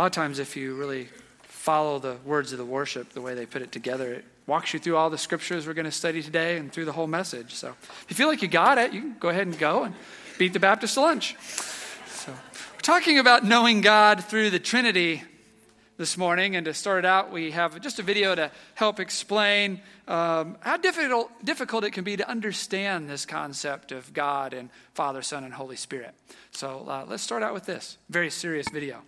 a lot of times, if you really follow the words of the worship, the way they put it together, it walks you through all the scriptures we're going to study today and through the whole message. So if you feel like you got it, you can go ahead and go and beat the Baptist to lunch. So we're talking about knowing God through the Trinity this morning. And to start it out, we have just a video to help explain um, how difficult, difficult it can be to understand this concept of God and Father, Son, and Holy Spirit. So uh, let's start out with this very serious video.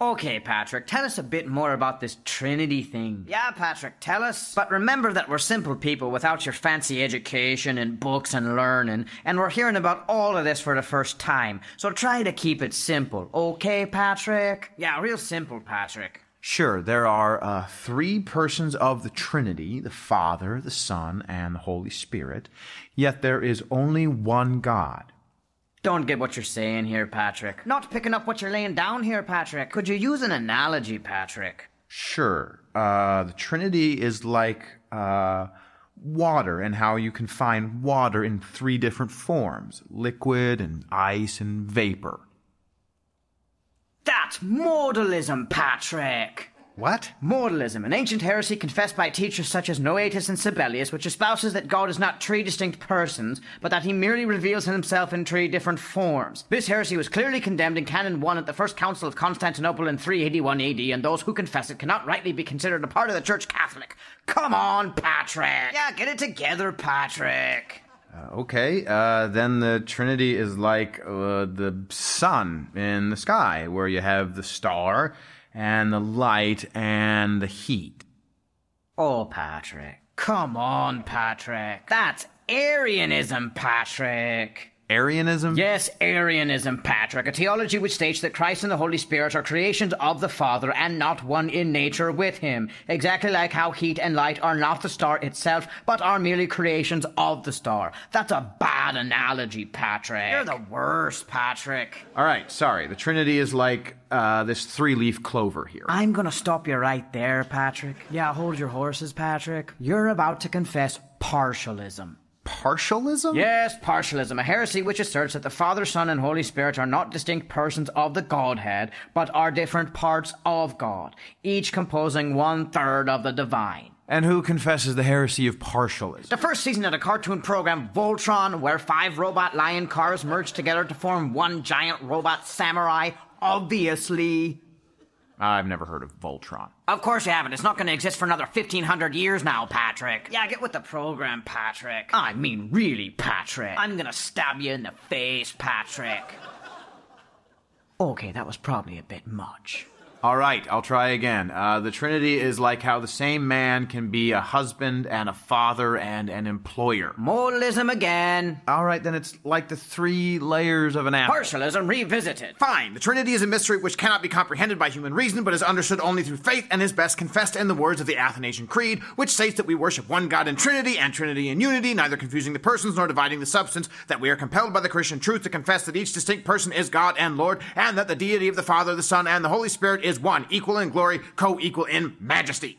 Okay, Patrick, tell us a bit more about this Trinity thing. Yeah, Patrick, tell us. But remember that we're simple people without your fancy education and books and learning, and we're hearing about all of this for the first time. So try to keep it simple, okay, Patrick? Yeah, real simple, Patrick. Sure, there are uh, three persons of the Trinity the Father, the Son, and the Holy Spirit, yet there is only one God. Don't get what you're saying here, Patrick. Not picking up what you're laying down here, Patrick. Could you use an analogy, Patrick? Sure. Uh, the Trinity is like uh, water, and how you can find water in three different forms liquid, and ice, and vapor. That's modalism, Patrick. What? Modalism, an ancient heresy confessed by teachers such as Noetus and Sabellius, which espouses that God is not three distinct persons, but that he merely reveals himself in three different forms. This heresy was clearly condemned in Canon 1 at the First Council of Constantinople in 381 AD, and those who confess it cannot rightly be considered a part of the Church Catholic. Come on, Patrick! Yeah, get it together, Patrick! Uh, okay, uh, then the Trinity is like uh, the sun in the sky, where you have the star and the light and the heat. Oh, Patrick. Come on, Patrick. That's Arianism, Patrick. Arianism? Yes, Arianism, Patrick. A theology which states that Christ and the Holy Spirit are creations of the Father and not one in nature with Him. Exactly like how heat and light are not the star itself, but are merely creations of the star. That's a bad analogy, Patrick. You're the worst, Patrick. All right, sorry. The Trinity is like uh, this three leaf clover here. I'm gonna stop you right there, Patrick. Yeah, hold your horses, Patrick. You're about to confess partialism. Partialism? Yes, partialism, a heresy which asserts that the Father, Son, and Holy Spirit are not distinct persons of the Godhead, but are different parts of God, each composing one third of the divine. And who confesses the heresy of partialism? The first season of the cartoon program Voltron, where five robot lion cars merge together to form one giant robot samurai, obviously. I've never heard of Voltron. Of course you haven't. It's not going to exist for another 1500 years now, Patrick. Yeah, get with the program, Patrick. I mean, really, Patrick. I'm going to stab you in the face, Patrick. Okay, that was probably a bit much. All right, I'll try again. Uh, the Trinity is like how the same man can be a husband and a father and an employer. Modalism again. All right, then it's like the three layers of an apple. Partialism revisited. Fine. The Trinity is a mystery which cannot be comprehended by human reason, but is understood only through faith and is best confessed in the words of the Athanasian Creed, which states that we worship one God in Trinity and Trinity in unity, neither confusing the persons nor dividing the substance, that we are compelled by the Christian truth to confess that each distinct person is God and Lord, and that the deity of the Father, the Son, and the Holy Spirit is one, equal in glory, co equal in majesty.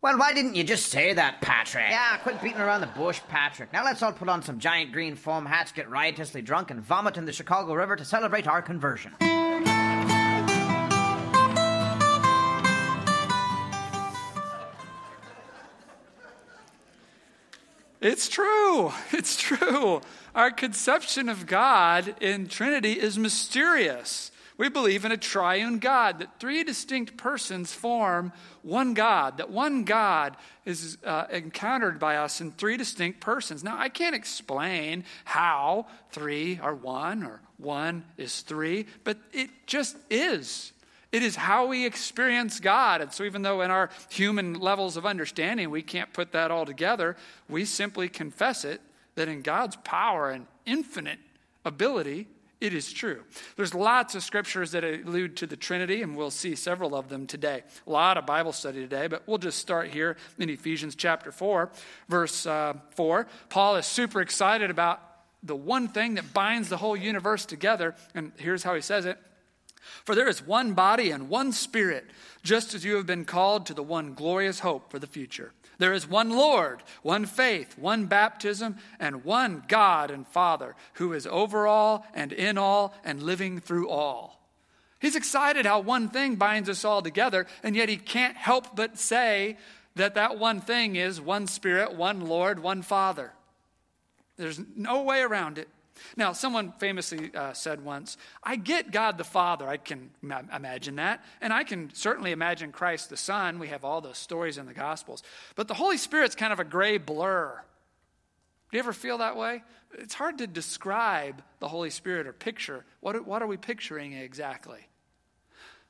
Well, why didn't you just say that, Patrick? Yeah, quit beating around the bush, Patrick. Now let's all put on some giant green foam hats, get riotously drunk, and vomit in the Chicago River to celebrate our conversion. It's true. It's true. Our conception of God in Trinity is mysterious. We believe in a triune God, that three distinct persons form one God, that one God is uh, encountered by us in three distinct persons. Now, I can't explain how three are one or one is three, but it just is. It is how we experience God. And so, even though in our human levels of understanding we can't put that all together, we simply confess it that in God's power and infinite ability, it is true. There's lots of scriptures that allude to the Trinity, and we'll see several of them today. A lot of Bible study today, but we'll just start here in Ephesians chapter 4, verse uh, 4. Paul is super excited about the one thing that binds the whole universe together, and here's how he says it For there is one body and one spirit, just as you have been called to the one glorious hope for the future. There is one Lord, one faith, one baptism, and one God and Father who is over all and in all and living through all. He's excited how one thing binds us all together, and yet he can't help but say that that one thing is one Spirit, one Lord, one Father. There's no way around it. Now, someone famously uh, said once, I get God the Father. I can imagine that. And I can certainly imagine Christ the Son. We have all those stories in the Gospels. But the Holy Spirit's kind of a gray blur. Do you ever feel that way? It's hard to describe the Holy Spirit or picture. What, what are we picturing exactly?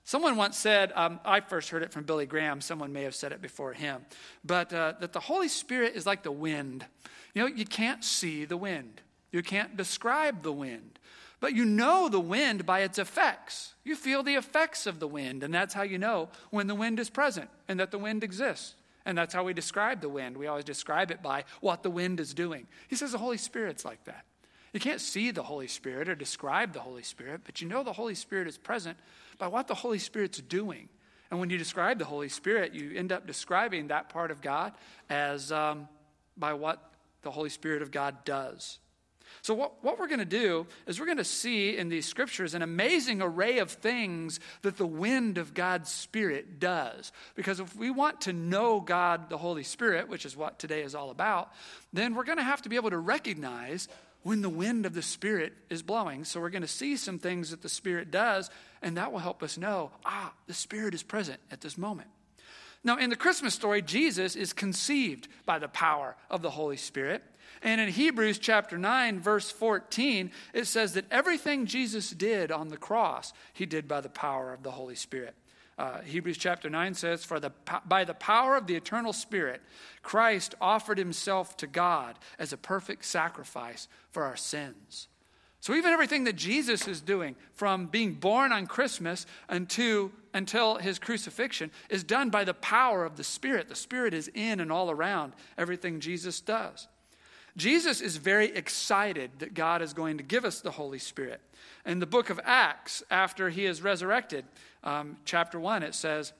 Someone once said, um, I first heard it from Billy Graham, someone may have said it before him, but uh, that the Holy Spirit is like the wind. You know, you can't see the wind. You can't describe the wind, but you know the wind by its effects. You feel the effects of the wind, and that's how you know when the wind is present and that the wind exists. And that's how we describe the wind. We always describe it by what the wind is doing. He says the Holy Spirit's like that. You can't see the Holy Spirit or describe the Holy Spirit, but you know the Holy Spirit is present by what the Holy Spirit's doing. And when you describe the Holy Spirit, you end up describing that part of God as um, by what the Holy Spirit of God does. So, what, what we're going to do is we're going to see in these scriptures an amazing array of things that the wind of God's Spirit does. Because if we want to know God, the Holy Spirit, which is what today is all about, then we're going to have to be able to recognize when the wind of the Spirit is blowing. So, we're going to see some things that the Spirit does, and that will help us know ah, the Spirit is present at this moment. Now, in the Christmas story, Jesus is conceived by the power of the Holy Spirit. And in Hebrews chapter 9, verse 14, it says that everything Jesus did on the cross, he did by the power of the Holy Spirit. Uh, Hebrews chapter 9 says, For the, by the power of the eternal Spirit, Christ offered himself to God as a perfect sacrifice for our sins. So, even everything that Jesus is doing, from being born on Christmas until, until his crucifixion, is done by the power of the Spirit. The Spirit is in and all around everything Jesus does. Jesus is very excited that God is going to give us the Holy Spirit. In the book of Acts, after he is resurrected, um, chapter 1, it says,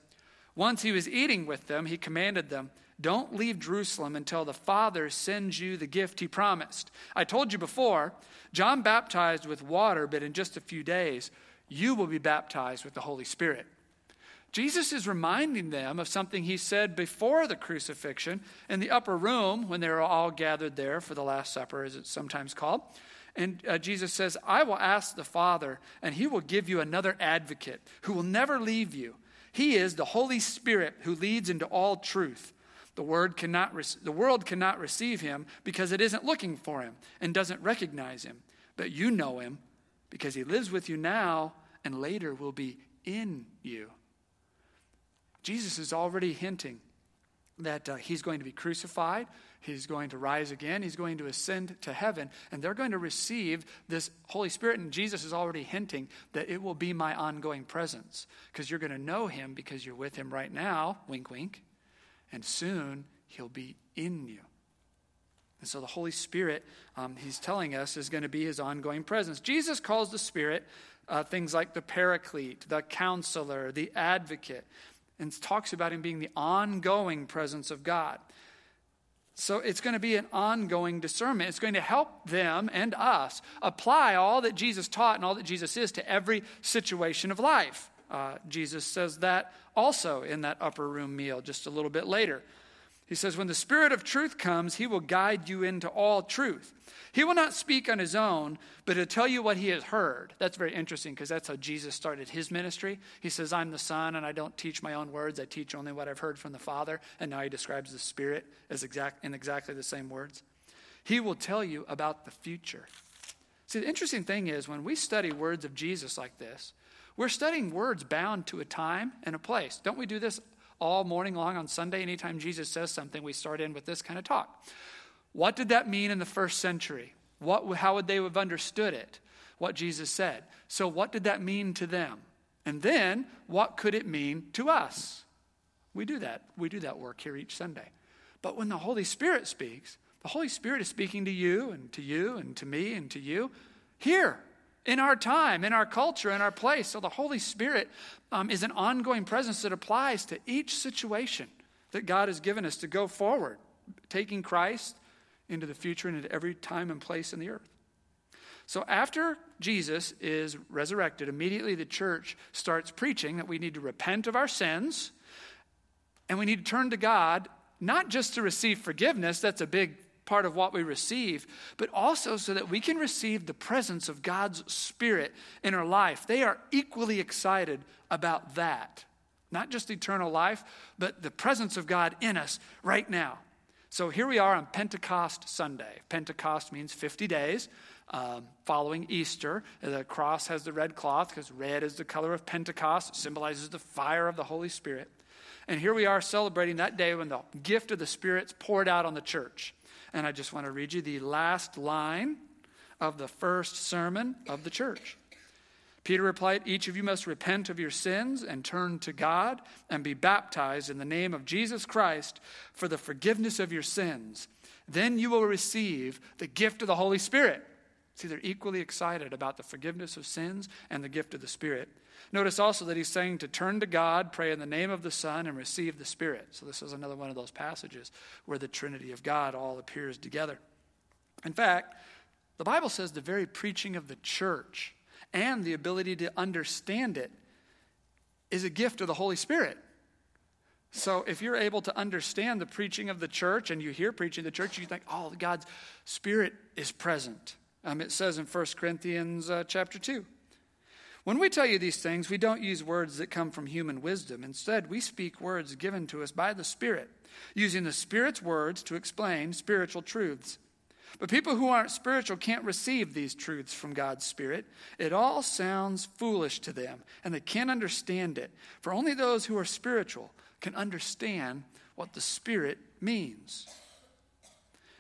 Once he was eating with them, he commanded them, Don't leave Jerusalem until the Father sends you the gift he promised. I told you before, John baptized with water, but in just a few days, you will be baptized with the Holy Spirit. Jesus is reminding them of something he said before the crucifixion in the upper room when they were all gathered there for the Last Supper, as it's sometimes called. And uh, Jesus says, I will ask the Father, and he will give you another advocate who will never leave you. He is the Holy Spirit who leads into all truth. The, word cannot re- the world cannot receive him because it isn't looking for him and doesn't recognize him. But you know him because he lives with you now and later will be in you. Jesus is already hinting that uh, he's going to be crucified, he's going to rise again, he's going to ascend to heaven, and they're going to receive this Holy Spirit. And Jesus is already hinting that it will be my ongoing presence because you're going to know him because you're with him right now, wink, wink, and soon he'll be in you. And so the Holy Spirit, um, he's telling us, is going to be his ongoing presence. Jesus calls the Spirit uh, things like the paraclete, the counselor, the advocate and talks about him being the ongoing presence of God. So it's going to be an ongoing discernment. It's going to help them and us apply all that Jesus taught and all that Jesus is to every situation of life. Uh, Jesus says that also in that upper room meal just a little bit later. He says, When the Spirit of truth comes, he will guide you into all truth. He will not speak on his own, but he'll tell you what he has heard. That's very interesting because that's how Jesus started his ministry. He says, I'm the Son, and I don't teach my own words. I teach only what I've heard from the Father. And now he describes the Spirit as exact, in exactly the same words. He will tell you about the future. See, the interesting thing is when we study words of Jesus like this, we're studying words bound to a time and a place. Don't we do this all morning long on Sunday? Anytime Jesus says something, we start in with this kind of talk. What did that mean in the first century? What, how would they have understood it, what Jesus said? So, what did that mean to them? And then, what could it mean to us? We do that. We do that work here each Sunday. But when the Holy Spirit speaks, the Holy Spirit is speaking to you and to you and to me and to you here in our time, in our culture, in our place. So the Holy Spirit um, is an ongoing presence that applies to each situation that God has given us to go forward, taking Christ into the future and into every time and place in the earth. So after Jesus is resurrected, immediately the church starts preaching that we need to repent of our sins and we need to turn to God, not just to receive forgiveness, that's a big part of what we receive, but also so that we can receive the presence of God's Spirit in our life. They are equally excited about that. Not just eternal life, but the presence of God in us right now. So here we are on Pentecost Sunday. Pentecost means 50 days um, following Easter. The cross has the red cloth because red is the color of Pentecost, it symbolizes the fire of the Holy Spirit. And here we are celebrating that day when the gift of the Spirit's poured out on the church. And I just want to read you the last line of the first sermon of the church. Peter replied, Each of you must repent of your sins and turn to God and be baptized in the name of Jesus Christ for the forgiveness of your sins. Then you will receive the gift of the Holy Spirit. See, they're equally excited about the forgiveness of sins and the gift of the Spirit. Notice also that he's saying to turn to God, pray in the name of the Son, and receive the Spirit. So, this is another one of those passages where the Trinity of God all appears together. In fact, the Bible says the very preaching of the church and the ability to understand it is a gift of the Holy Spirit. So, if you're able to understand the preaching of the church and you hear preaching of the church, you think, oh, God's Spirit is present. Um, it says in 1 Corinthians uh, chapter 2. When we tell you these things, we don't use words that come from human wisdom. Instead, we speak words given to us by the Spirit, using the Spirit's words to explain spiritual truths. But people who aren't spiritual can't receive these truths from God's Spirit. It all sounds foolish to them, and they can't understand it. For only those who are spiritual can understand what the Spirit means.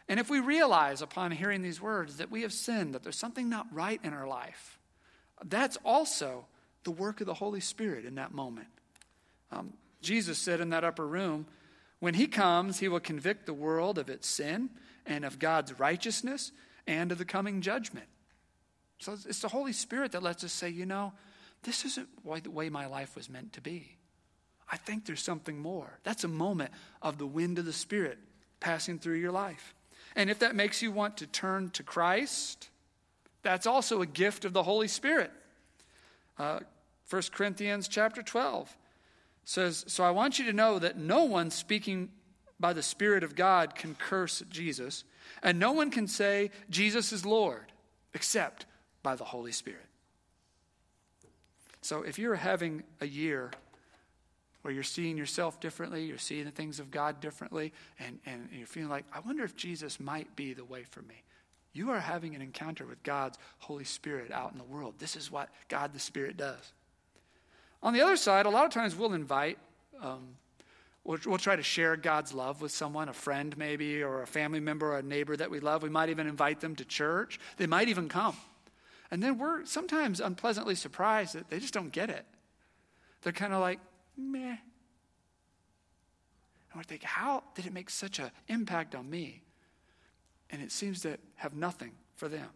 And if we realize upon hearing these words that we have sinned, that there's something not right in our life, that's also the work of the Holy Spirit in that moment. Um, Jesus said in that upper room, when he comes, he will convict the world of its sin and of God's righteousness and of the coming judgment. So it's the Holy Spirit that lets us say, you know, this isn't the way my life was meant to be. I think there's something more. That's a moment of the wind of the Spirit passing through your life. And if that makes you want to turn to Christ, that's also a gift of the Holy Spirit. Uh, 1 Corinthians chapter 12 says, So I want you to know that no one speaking by the Spirit of God can curse Jesus, and no one can say Jesus is Lord except by the Holy Spirit. So if you're having a year where you're seeing yourself differently, you're seeing the things of God differently, and, and you're feeling like, I wonder if Jesus might be the way for me. You are having an encounter with God's Holy Spirit out in the world. This is what God the Spirit does. On the other side, a lot of times we'll invite, um, we'll, we'll try to share God's love with someone, a friend maybe, or a family member or a neighbor that we love. We might even invite them to church. They might even come. And then we're sometimes unpleasantly surprised that they just don't get it. They're kind of like, meh. And we're thinking, how did it make such an impact on me? and it seems to have nothing for them.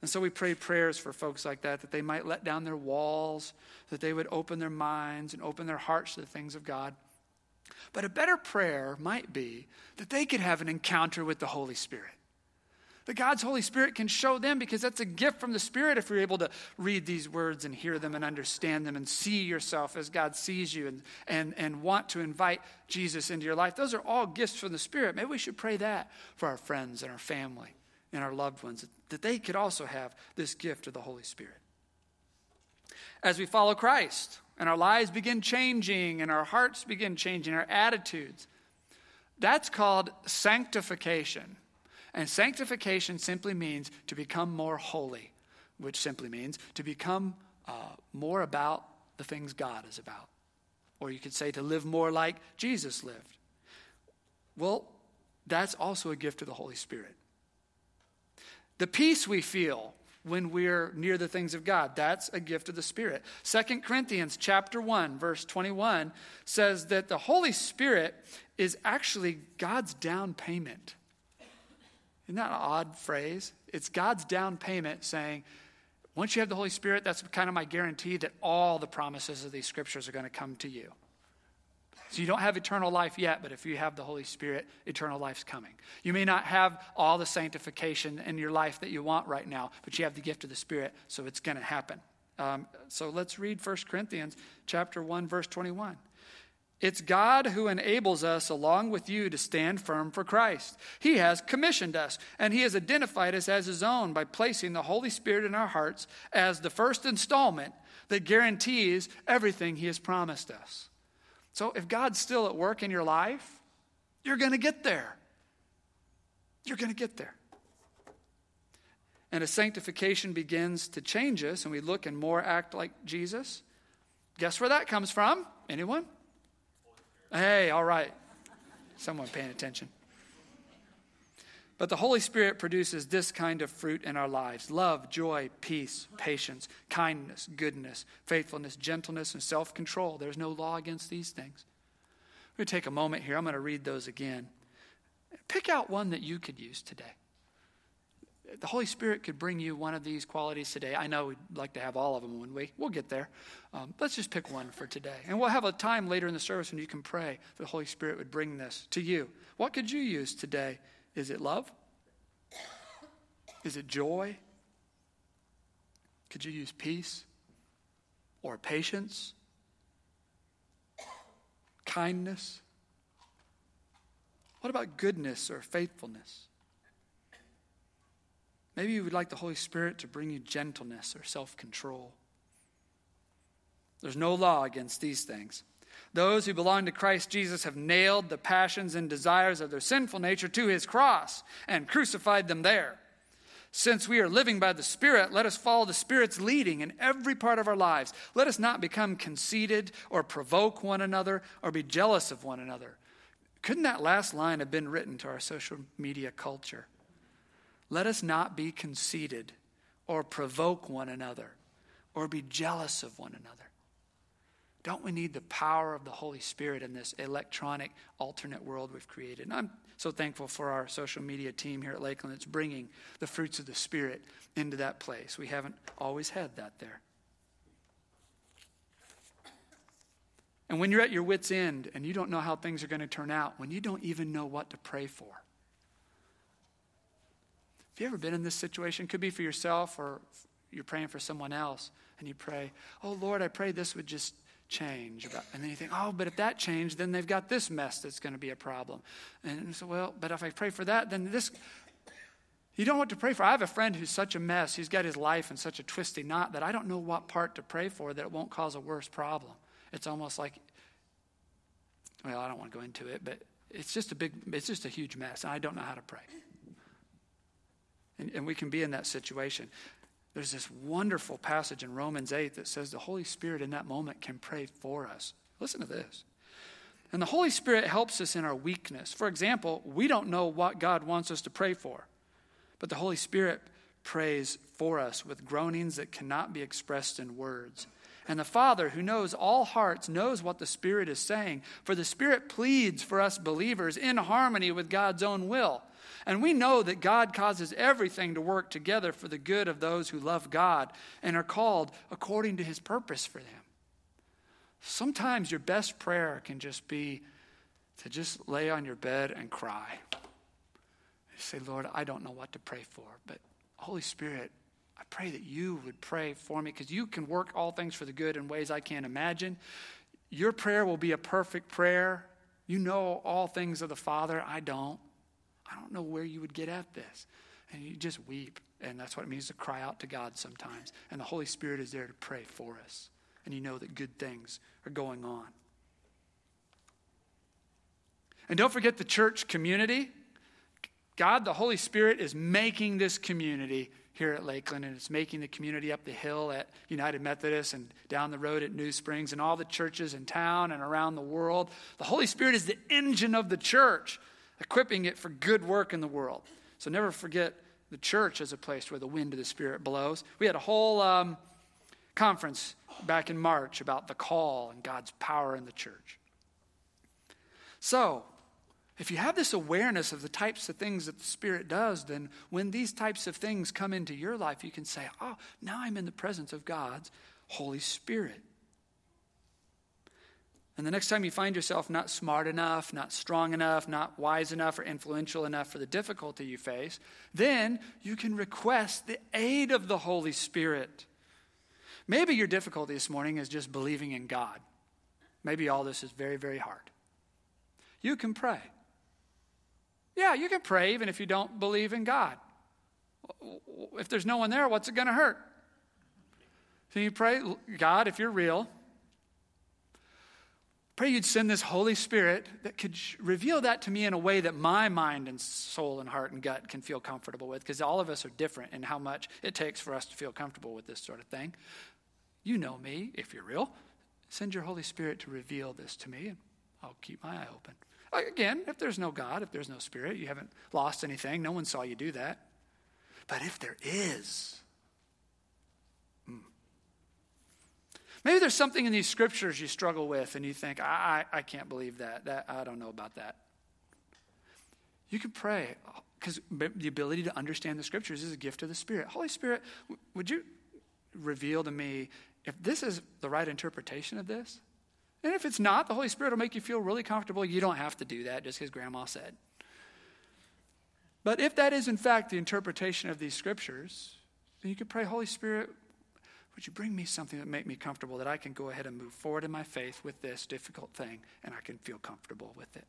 And so we pray prayers for folks like that, that they might let down their walls, that they would open their minds and open their hearts to the things of God. But a better prayer might be that they could have an encounter with the Holy Spirit that God's Holy Spirit can show them because that's a gift from the Spirit if you're able to read these words and hear them and understand them and see yourself as God sees you and, and, and want to invite Jesus into your life. Those are all gifts from the Spirit. Maybe we should pray that for our friends and our family and our loved ones, that they could also have this gift of the Holy Spirit. As we follow Christ and our lives begin changing and our hearts begin changing, our attitudes, that's called sanctification. And sanctification simply means to become more holy, which simply means to become uh, more about the things God is about. Or you could say to live more like Jesus lived. Well, that's also a gift of the Holy Spirit. The peace we feel when we're near the things of God, that's a gift of the Spirit. Second Corinthians chapter 1 verse 21 says that the Holy Spirit is actually God's down payment isn't that an odd phrase? It's God's down payment saying, once you have the Holy Spirit, that's kind of my guarantee that all the promises of these scriptures are going to come to you. So you don't have eternal life yet, but if you have the Holy Spirit, eternal life's coming. You may not have all the sanctification in your life that you want right now, but you have the gift of the Spirit, so it's going to happen. Um, so let's read 1 Corinthians chapter 1, verse 21. It's God who enables us, along with you, to stand firm for Christ. He has commissioned us, and He has identified us as His own by placing the Holy Spirit in our hearts as the first installment that guarantees everything He has promised us. So if God's still at work in your life, you're going to get there. You're going to get there. And as sanctification begins to change us and we look and more act like Jesus, guess where that comes from? Anyone? Hey, all right. Someone paying attention. But the Holy Spirit produces this kind of fruit in our lives love, joy, peace, patience, kindness, goodness, faithfulness, gentleness, and self control. There's no law against these things. We're going to take a moment here. I'm going to read those again. Pick out one that you could use today. The Holy Spirit could bring you one of these qualities today. I know we'd like to have all of them when we, we'll get there. Um, let's just pick one for today. And we'll have a time later in the service when you can pray that the Holy Spirit would bring this to you. What could you use today is it love? Is it joy? Could you use peace or patience? Kindness? What about goodness or faithfulness? Maybe you would like the Holy Spirit to bring you gentleness or self control. There's no law against these things. Those who belong to Christ Jesus have nailed the passions and desires of their sinful nature to his cross and crucified them there. Since we are living by the Spirit, let us follow the Spirit's leading in every part of our lives. Let us not become conceited or provoke one another or be jealous of one another. Couldn't that last line have been written to our social media culture? Let us not be conceited or provoke one another or be jealous of one another. Don't we need the power of the Holy Spirit in this electronic alternate world we've created? And I'm so thankful for our social media team here at Lakeland that's bringing the fruits of the Spirit into that place. We haven't always had that there. And when you're at your wits' end and you don't know how things are going to turn out, when you don't even know what to pray for, you ever been in this situation? Could be for yourself or you're praying for someone else, and you pray, Oh Lord, I pray this would just change. And then you think, oh, but if that changed, then they've got this mess that's going to be a problem. And so, well, but if I pray for that, then this. You don't what to pray for. I have a friend who's such a mess. He's got his life in such a twisty knot that I don't know what part to pray for that it won't cause a worse problem. It's almost like, well, I don't want to go into it, but it's just a big, it's just a huge mess, and I don't know how to pray. And, and we can be in that situation. There's this wonderful passage in Romans 8 that says the Holy Spirit in that moment can pray for us. Listen to this. And the Holy Spirit helps us in our weakness. For example, we don't know what God wants us to pray for, but the Holy Spirit prays for us with groanings that cannot be expressed in words. And the Father, who knows all hearts, knows what the Spirit is saying, for the Spirit pleads for us believers in harmony with God's own will. And we know that God causes everything to work together for the good of those who love God and are called according to his purpose for them. Sometimes your best prayer can just be to just lay on your bed and cry. Say, Lord, I don't know what to pray for, but Holy Spirit, I pray that you would pray for me because you can work all things for the good in ways I can't imagine. Your prayer will be a perfect prayer. You know all things of the Father. I don't. I don't know where you would get at this. And you just weep. And that's what it means to cry out to God sometimes. And the Holy Spirit is there to pray for us. And you know that good things are going on. And don't forget the church community. God, the Holy Spirit, is making this community here at Lakeland, and it's making the community up the hill at United Methodist and down the road at New Springs and all the churches in town and around the world. The Holy Spirit is the engine of the church equipping it for good work in the world. So never forget the church as a place where the wind of the Spirit blows. We had a whole um, conference back in March about the call and God's power in the church. So, if you have this awareness of the types of things that the Spirit does, then when these types of things come into your life, you can say, Oh, now I'm in the presence of God's Holy Spirit. And the next time you find yourself not smart enough, not strong enough, not wise enough, or influential enough for the difficulty you face, then you can request the aid of the Holy Spirit. Maybe your difficulty this morning is just believing in God. Maybe all this is very, very hard. You can pray. Yeah, you can pray even if you don't believe in God. If there's no one there, what's it going to hurt? So you pray, God, if you're real, pray you'd send this Holy Spirit that could reveal that to me in a way that my mind and soul and heart and gut can feel comfortable with, because all of us are different in how much it takes for us to feel comfortable with this sort of thing. You know me, if you're real. Send your Holy Spirit to reveal this to me, and I'll keep my eye open. Again, if there's no God, if there's no Spirit, you haven't lost anything, no one saw you do that. But if there is, Maybe there's something in these scriptures you struggle with and you think, I, I, I can't believe that. that. I don't know about that. You can pray because the ability to understand the scriptures is a gift of the Spirit. Holy Spirit, would you reveal to me if this is the right interpretation of this? And if it's not, the Holy Spirit will make you feel really comfortable. You don't have to do that just because grandma said. But if that is, in fact, the interpretation of these scriptures, then you could pray, Holy Spirit, would you bring me something that make me comfortable that I can go ahead and move forward in my faith with this difficult thing and I can feel comfortable with it?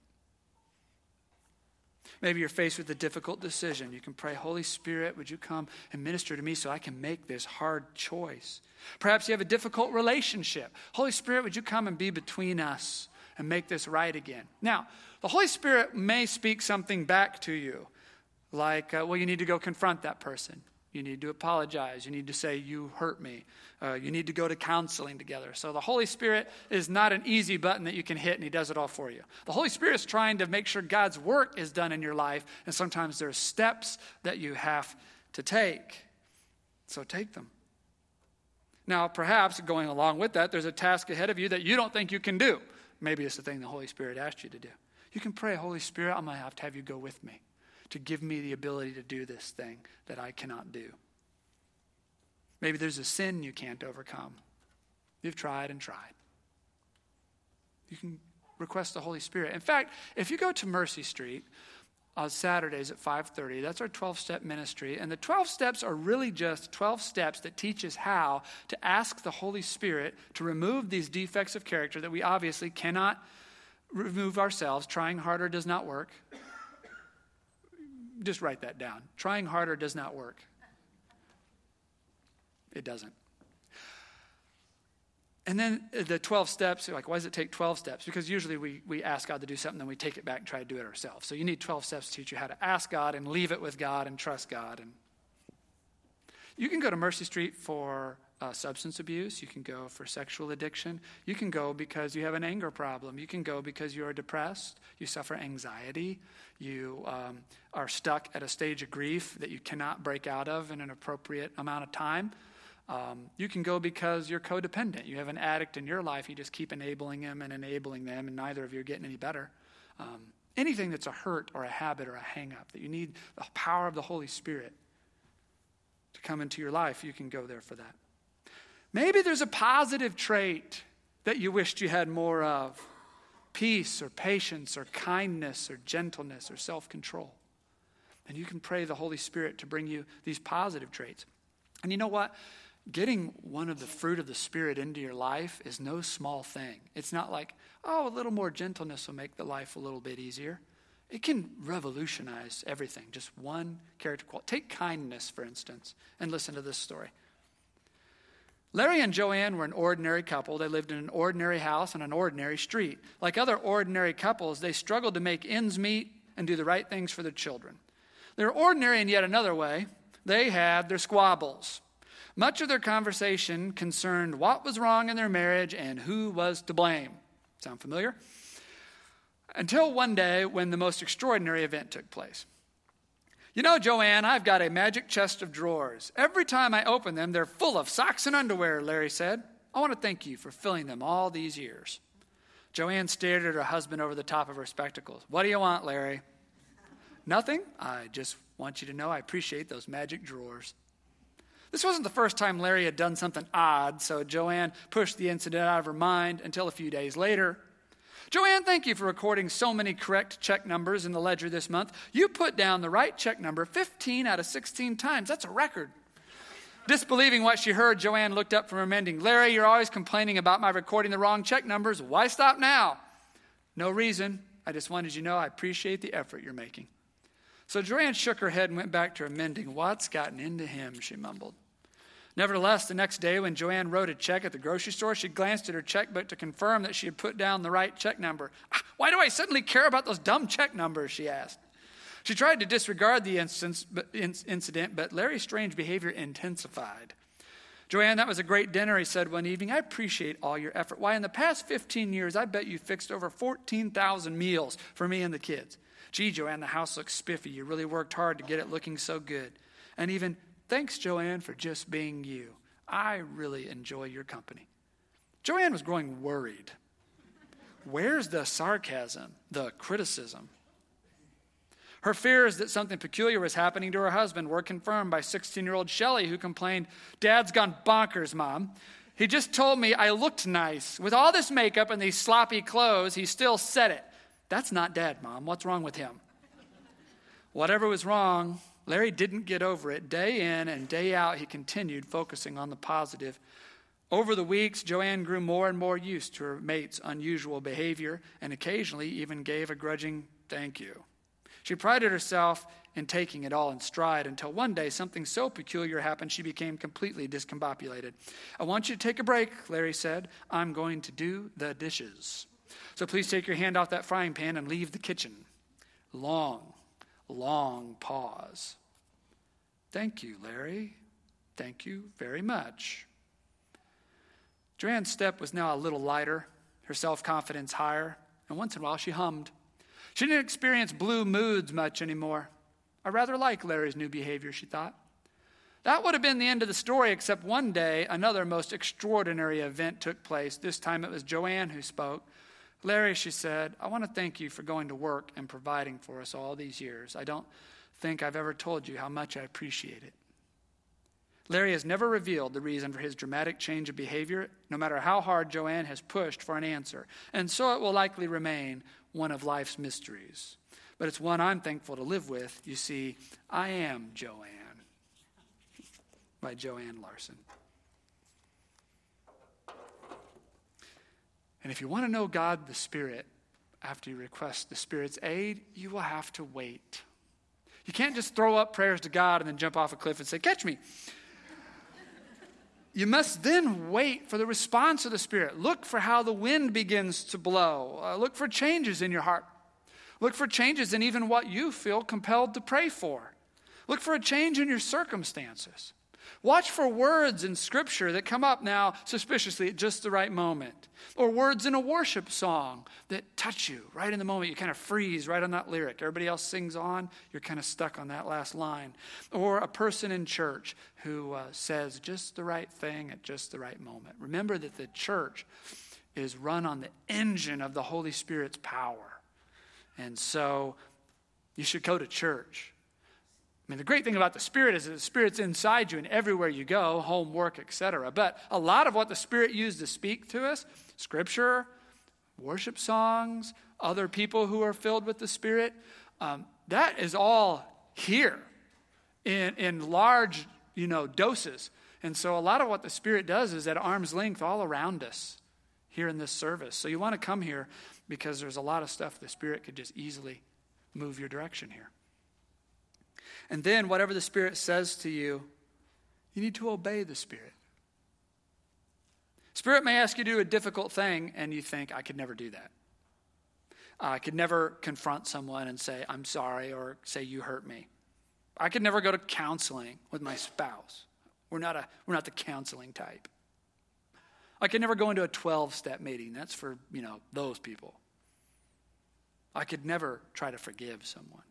Maybe you're faced with a difficult decision. You can pray, Holy Spirit, would you come and minister to me so I can make this hard choice? Perhaps you have a difficult relationship. Holy Spirit, would you come and be between us and make this right again? Now, the Holy Spirit may speak something back to you, like, uh, well, you need to go confront that person. You need to apologize. You need to say, You hurt me. Uh, you need to go to counseling together. So the Holy Spirit is not an easy button that you can hit and He does it all for you. The Holy Spirit is trying to make sure God's work is done in your life, and sometimes there are steps that you have to take. So take them. Now, perhaps going along with that, there's a task ahead of you that you don't think you can do. Maybe it's the thing the Holy Spirit asked you to do. You can pray, Holy Spirit, I'm going to have to have you go with me to give me the ability to do this thing that I cannot do. Maybe there's a sin you can't overcome. You've tried and tried. You can request the Holy Spirit. In fact, if you go to Mercy Street on Saturdays at 5:30, that's our 12-step ministry, and the 12 steps are really just 12 steps that teach us how to ask the Holy Spirit to remove these defects of character that we obviously cannot remove ourselves. Trying harder does not work just write that down. Trying harder does not work. It doesn't. And then uh, the 12 steps, like, why does it take 12 steps? Because usually we, we ask God to do something, then we take it back and try to do it ourselves. So you need 12 steps to teach you how to ask God and leave it with God and trust God. And you can go to Mercy Street for uh, substance abuse. You can go for sexual addiction. You can go because you have an anger problem. You can go because you are depressed. You suffer anxiety. You um, are stuck at a stage of grief that you cannot break out of in an appropriate amount of time. Um, you can go because you're codependent. You have an addict in your life. You just keep enabling him and enabling them, and neither of you are getting any better. Um, anything that's a hurt or a habit or a hang up that you need the power of the Holy Spirit to come into your life, you can go there for that. Maybe there's a positive trait that you wished you had more of peace or patience or kindness or gentleness or self control. And you can pray the Holy Spirit to bring you these positive traits. And you know what? Getting one of the fruit of the Spirit into your life is no small thing. It's not like, oh, a little more gentleness will make the life a little bit easier. It can revolutionize everything. Just one character quality. Take kindness, for instance, and listen to this story. Larry and Joanne were an ordinary couple. They lived in an ordinary house on an ordinary street. Like other ordinary couples, they struggled to make ends meet and do the right things for their children. They were ordinary in yet another way. They had their squabbles. Much of their conversation concerned what was wrong in their marriage and who was to blame. Sound familiar? Until one day when the most extraordinary event took place. You know, Joanne, I've got a magic chest of drawers. Every time I open them, they're full of socks and underwear, Larry said. I want to thank you for filling them all these years. Joanne stared at her husband over the top of her spectacles. What do you want, Larry? Nothing. I just want you to know I appreciate those magic drawers. This wasn't the first time Larry had done something odd, so Joanne pushed the incident out of her mind until a few days later, Joanne, thank you for recording so many correct check numbers in the ledger this month. You put down the right check number 15 out of 16 times. That's a record. Disbelieving what she heard, Joanne looked up from her mending. Larry, you're always complaining about my recording the wrong check numbers. Why stop now? No reason. I just wanted you to know I appreciate the effort you're making. So Joanne shook her head and went back to her mending. What's gotten into him? She mumbled. Nevertheless, the next day when Joanne wrote a check at the grocery store, she glanced at her checkbook to confirm that she had put down the right check number. Ah, why do I suddenly care about those dumb check numbers? She asked. She tried to disregard the incident, but Larry's strange behavior intensified. Joanne, that was a great dinner, he said one evening. I appreciate all your effort. Why, in the past 15 years, I bet you fixed over 14,000 meals for me and the kids. Gee, Joanne, the house looks spiffy. You really worked hard to get it looking so good. And even, thanks, Joanne, for just being you. I really enjoy your company. Joanne was growing worried. Where's the sarcasm, the criticism? Her fears that something peculiar was happening to her husband were confirmed by 16 year old Shelley, who complained, Dad's gone bonkers, Mom. He just told me I looked nice. With all this makeup and these sloppy clothes, he still said it. That's not Dad, Mom. What's wrong with him? Whatever was wrong, Larry didn't get over it. Day in and day out, he continued focusing on the positive. Over the weeks, Joanne grew more and more used to her mate's unusual behavior and occasionally even gave a grudging thank you. She prided herself in taking it all in stride until one day something so peculiar happened she became completely discombobulated. I want you to take a break, Larry said. I'm going to do the dishes. So please take your hand off that frying pan and leave the kitchen. Long, long pause. Thank you, Larry. Thank you very much. Joanne's step was now a little lighter, her self confidence higher, and once in a while she hummed. She didn't experience blue moods much anymore. I rather like Larry's new behavior, she thought. That would have been the end of the story, except one day another most extraordinary event took place. This time it was Joanne who spoke. Larry, she said, I want to thank you for going to work and providing for us all these years. I don't think I've ever told you how much I appreciate it. Larry has never revealed the reason for his dramatic change of behavior, no matter how hard Joanne has pushed for an answer, and so it will likely remain one of life's mysteries. But it's one I'm thankful to live with. You see, I am Joanne by Joanne Larson. And if you want to know God the Spirit after you request the Spirit's aid, you will have to wait. You can't just throw up prayers to God and then jump off a cliff and say, Catch me. You must then wait for the response of the Spirit. Look for how the wind begins to blow. Uh, look for changes in your heart. Look for changes in even what you feel compelled to pray for. Look for a change in your circumstances. Watch for words in Scripture that come up now suspiciously at just the right moment, or words in a worship song that touch you right in the moment. You kind of freeze right on that lyric. Everybody else sings on, you're kind of stuck on that last line. Or a person in church who uh, says just the right thing at just the right moment. Remember that the church is run on the engine of the Holy Spirit's power. And so you should go to church I mean, the great thing about the Spirit is that the Spirit's inside you and everywhere you go, home, work, etc. But a lot of what the Spirit used to speak to us, Scripture, worship songs, other people who are filled with the Spirit, um, that is all here in, in large, you know, doses. And so a lot of what the Spirit does is at arm's length all around us here in this service. So you want to come here because there's a lot of stuff the Spirit could just easily move your direction here. And then, whatever the Spirit says to you, you need to obey the Spirit. Spirit may ask you to do a difficult thing, and you think, I could never do that. I could never confront someone and say, I'm sorry, or say, you hurt me. I could never go to counseling with my spouse. We're not, a, we're not the counseling type. I could never go into a 12 step meeting. That's for, you know, those people. I could never try to forgive someone.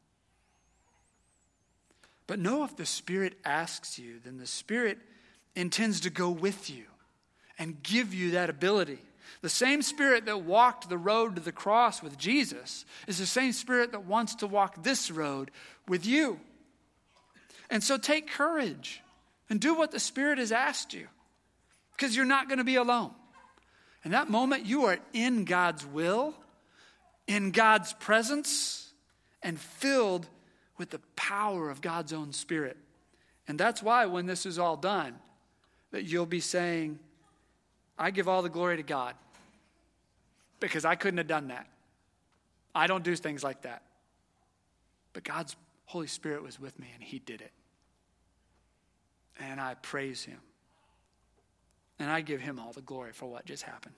But know if the Spirit asks you, then the Spirit intends to go with you and give you that ability. The same Spirit that walked the road to the cross with Jesus is the same Spirit that wants to walk this road with you. And so take courage and do what the Spirit has asked you because you're not going to be alone. In that moment, you are in God's will in God's presence and filled with the power of God's own Spirit. And that's why, when this is all done, that you'll be saying, I give all the glory to God because I couldn't have done that. I don't do things like that. But God's Holy Spirit was with me and He did it. And I praise Him. And I give Him all the glory for what just happened.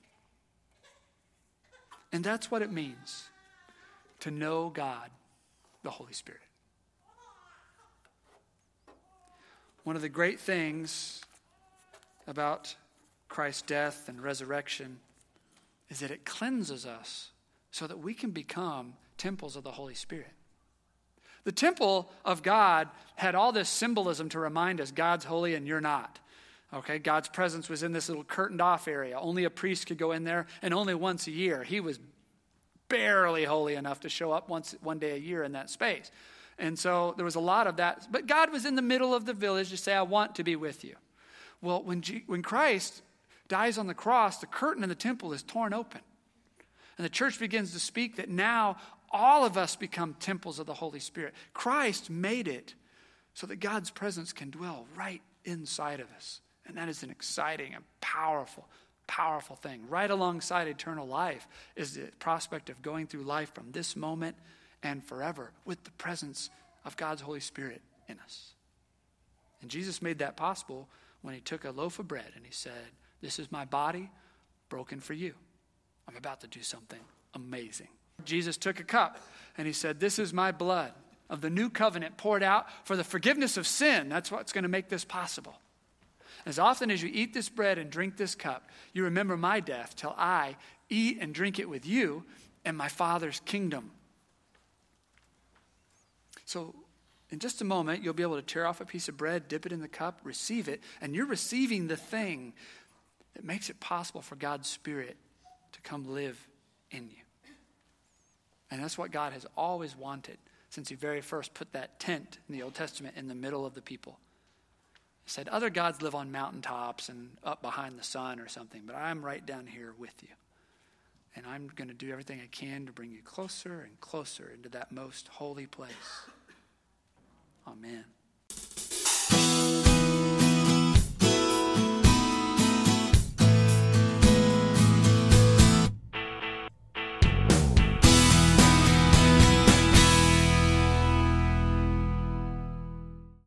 And that's what it means to know God, the Holy Spirit. One of the great things about Christ's death and resurrection is that it cleanses us so that we can become temples of the Holy Spirit. The temple of God had all this symbolism to remind us God's holy and you're not. Okay, God's presence was in this little curtained off area. Only a priest could go in there, and only once a year. He was barely holy enough to show up once one day a year in that space. And so there was a lot of that. But God was in the middle of the village to say, I want to be with you. Well, when, G- when Christ dies on the cross, the curtain in the temple is torn open. And the church begins to speak that now all of us become temples of the Holy Spirit. Christ made it so that God's presence can dwell right inside of us. And that is an exciting and powerful, powerful thing. Right alongside eternal life is the prospect of going through life from this moment and forever with the presence of God's Holy Spirit in us. And Jesus made that possible when he took a loaf of bread and he said, This is my body broken for you. I'm about to do something amazing. Jesus took a cup and he said, This is my blood of the new covenant poured out for the forgiveness of sin. That's what's going to make this possible. As often as you eat this bread and drink this cup, you remember my death till I eat and drink it with you in my Father's kingdom. So, in just a moment, you'll be able to tear off a piece of bread, dip it in the cup, receive it, and you're receiving the thing that makes it possible for God's Spirit to come live in you. And that's what God has always wanted since He very first put that tent in the Old Testament in the middle of the people. He said, Other gods live on mountaintops and up behind the sun or something, but I'm right down here with you. And I'm going to do everything I can to bring you closer and closer into that most holy place. Amen.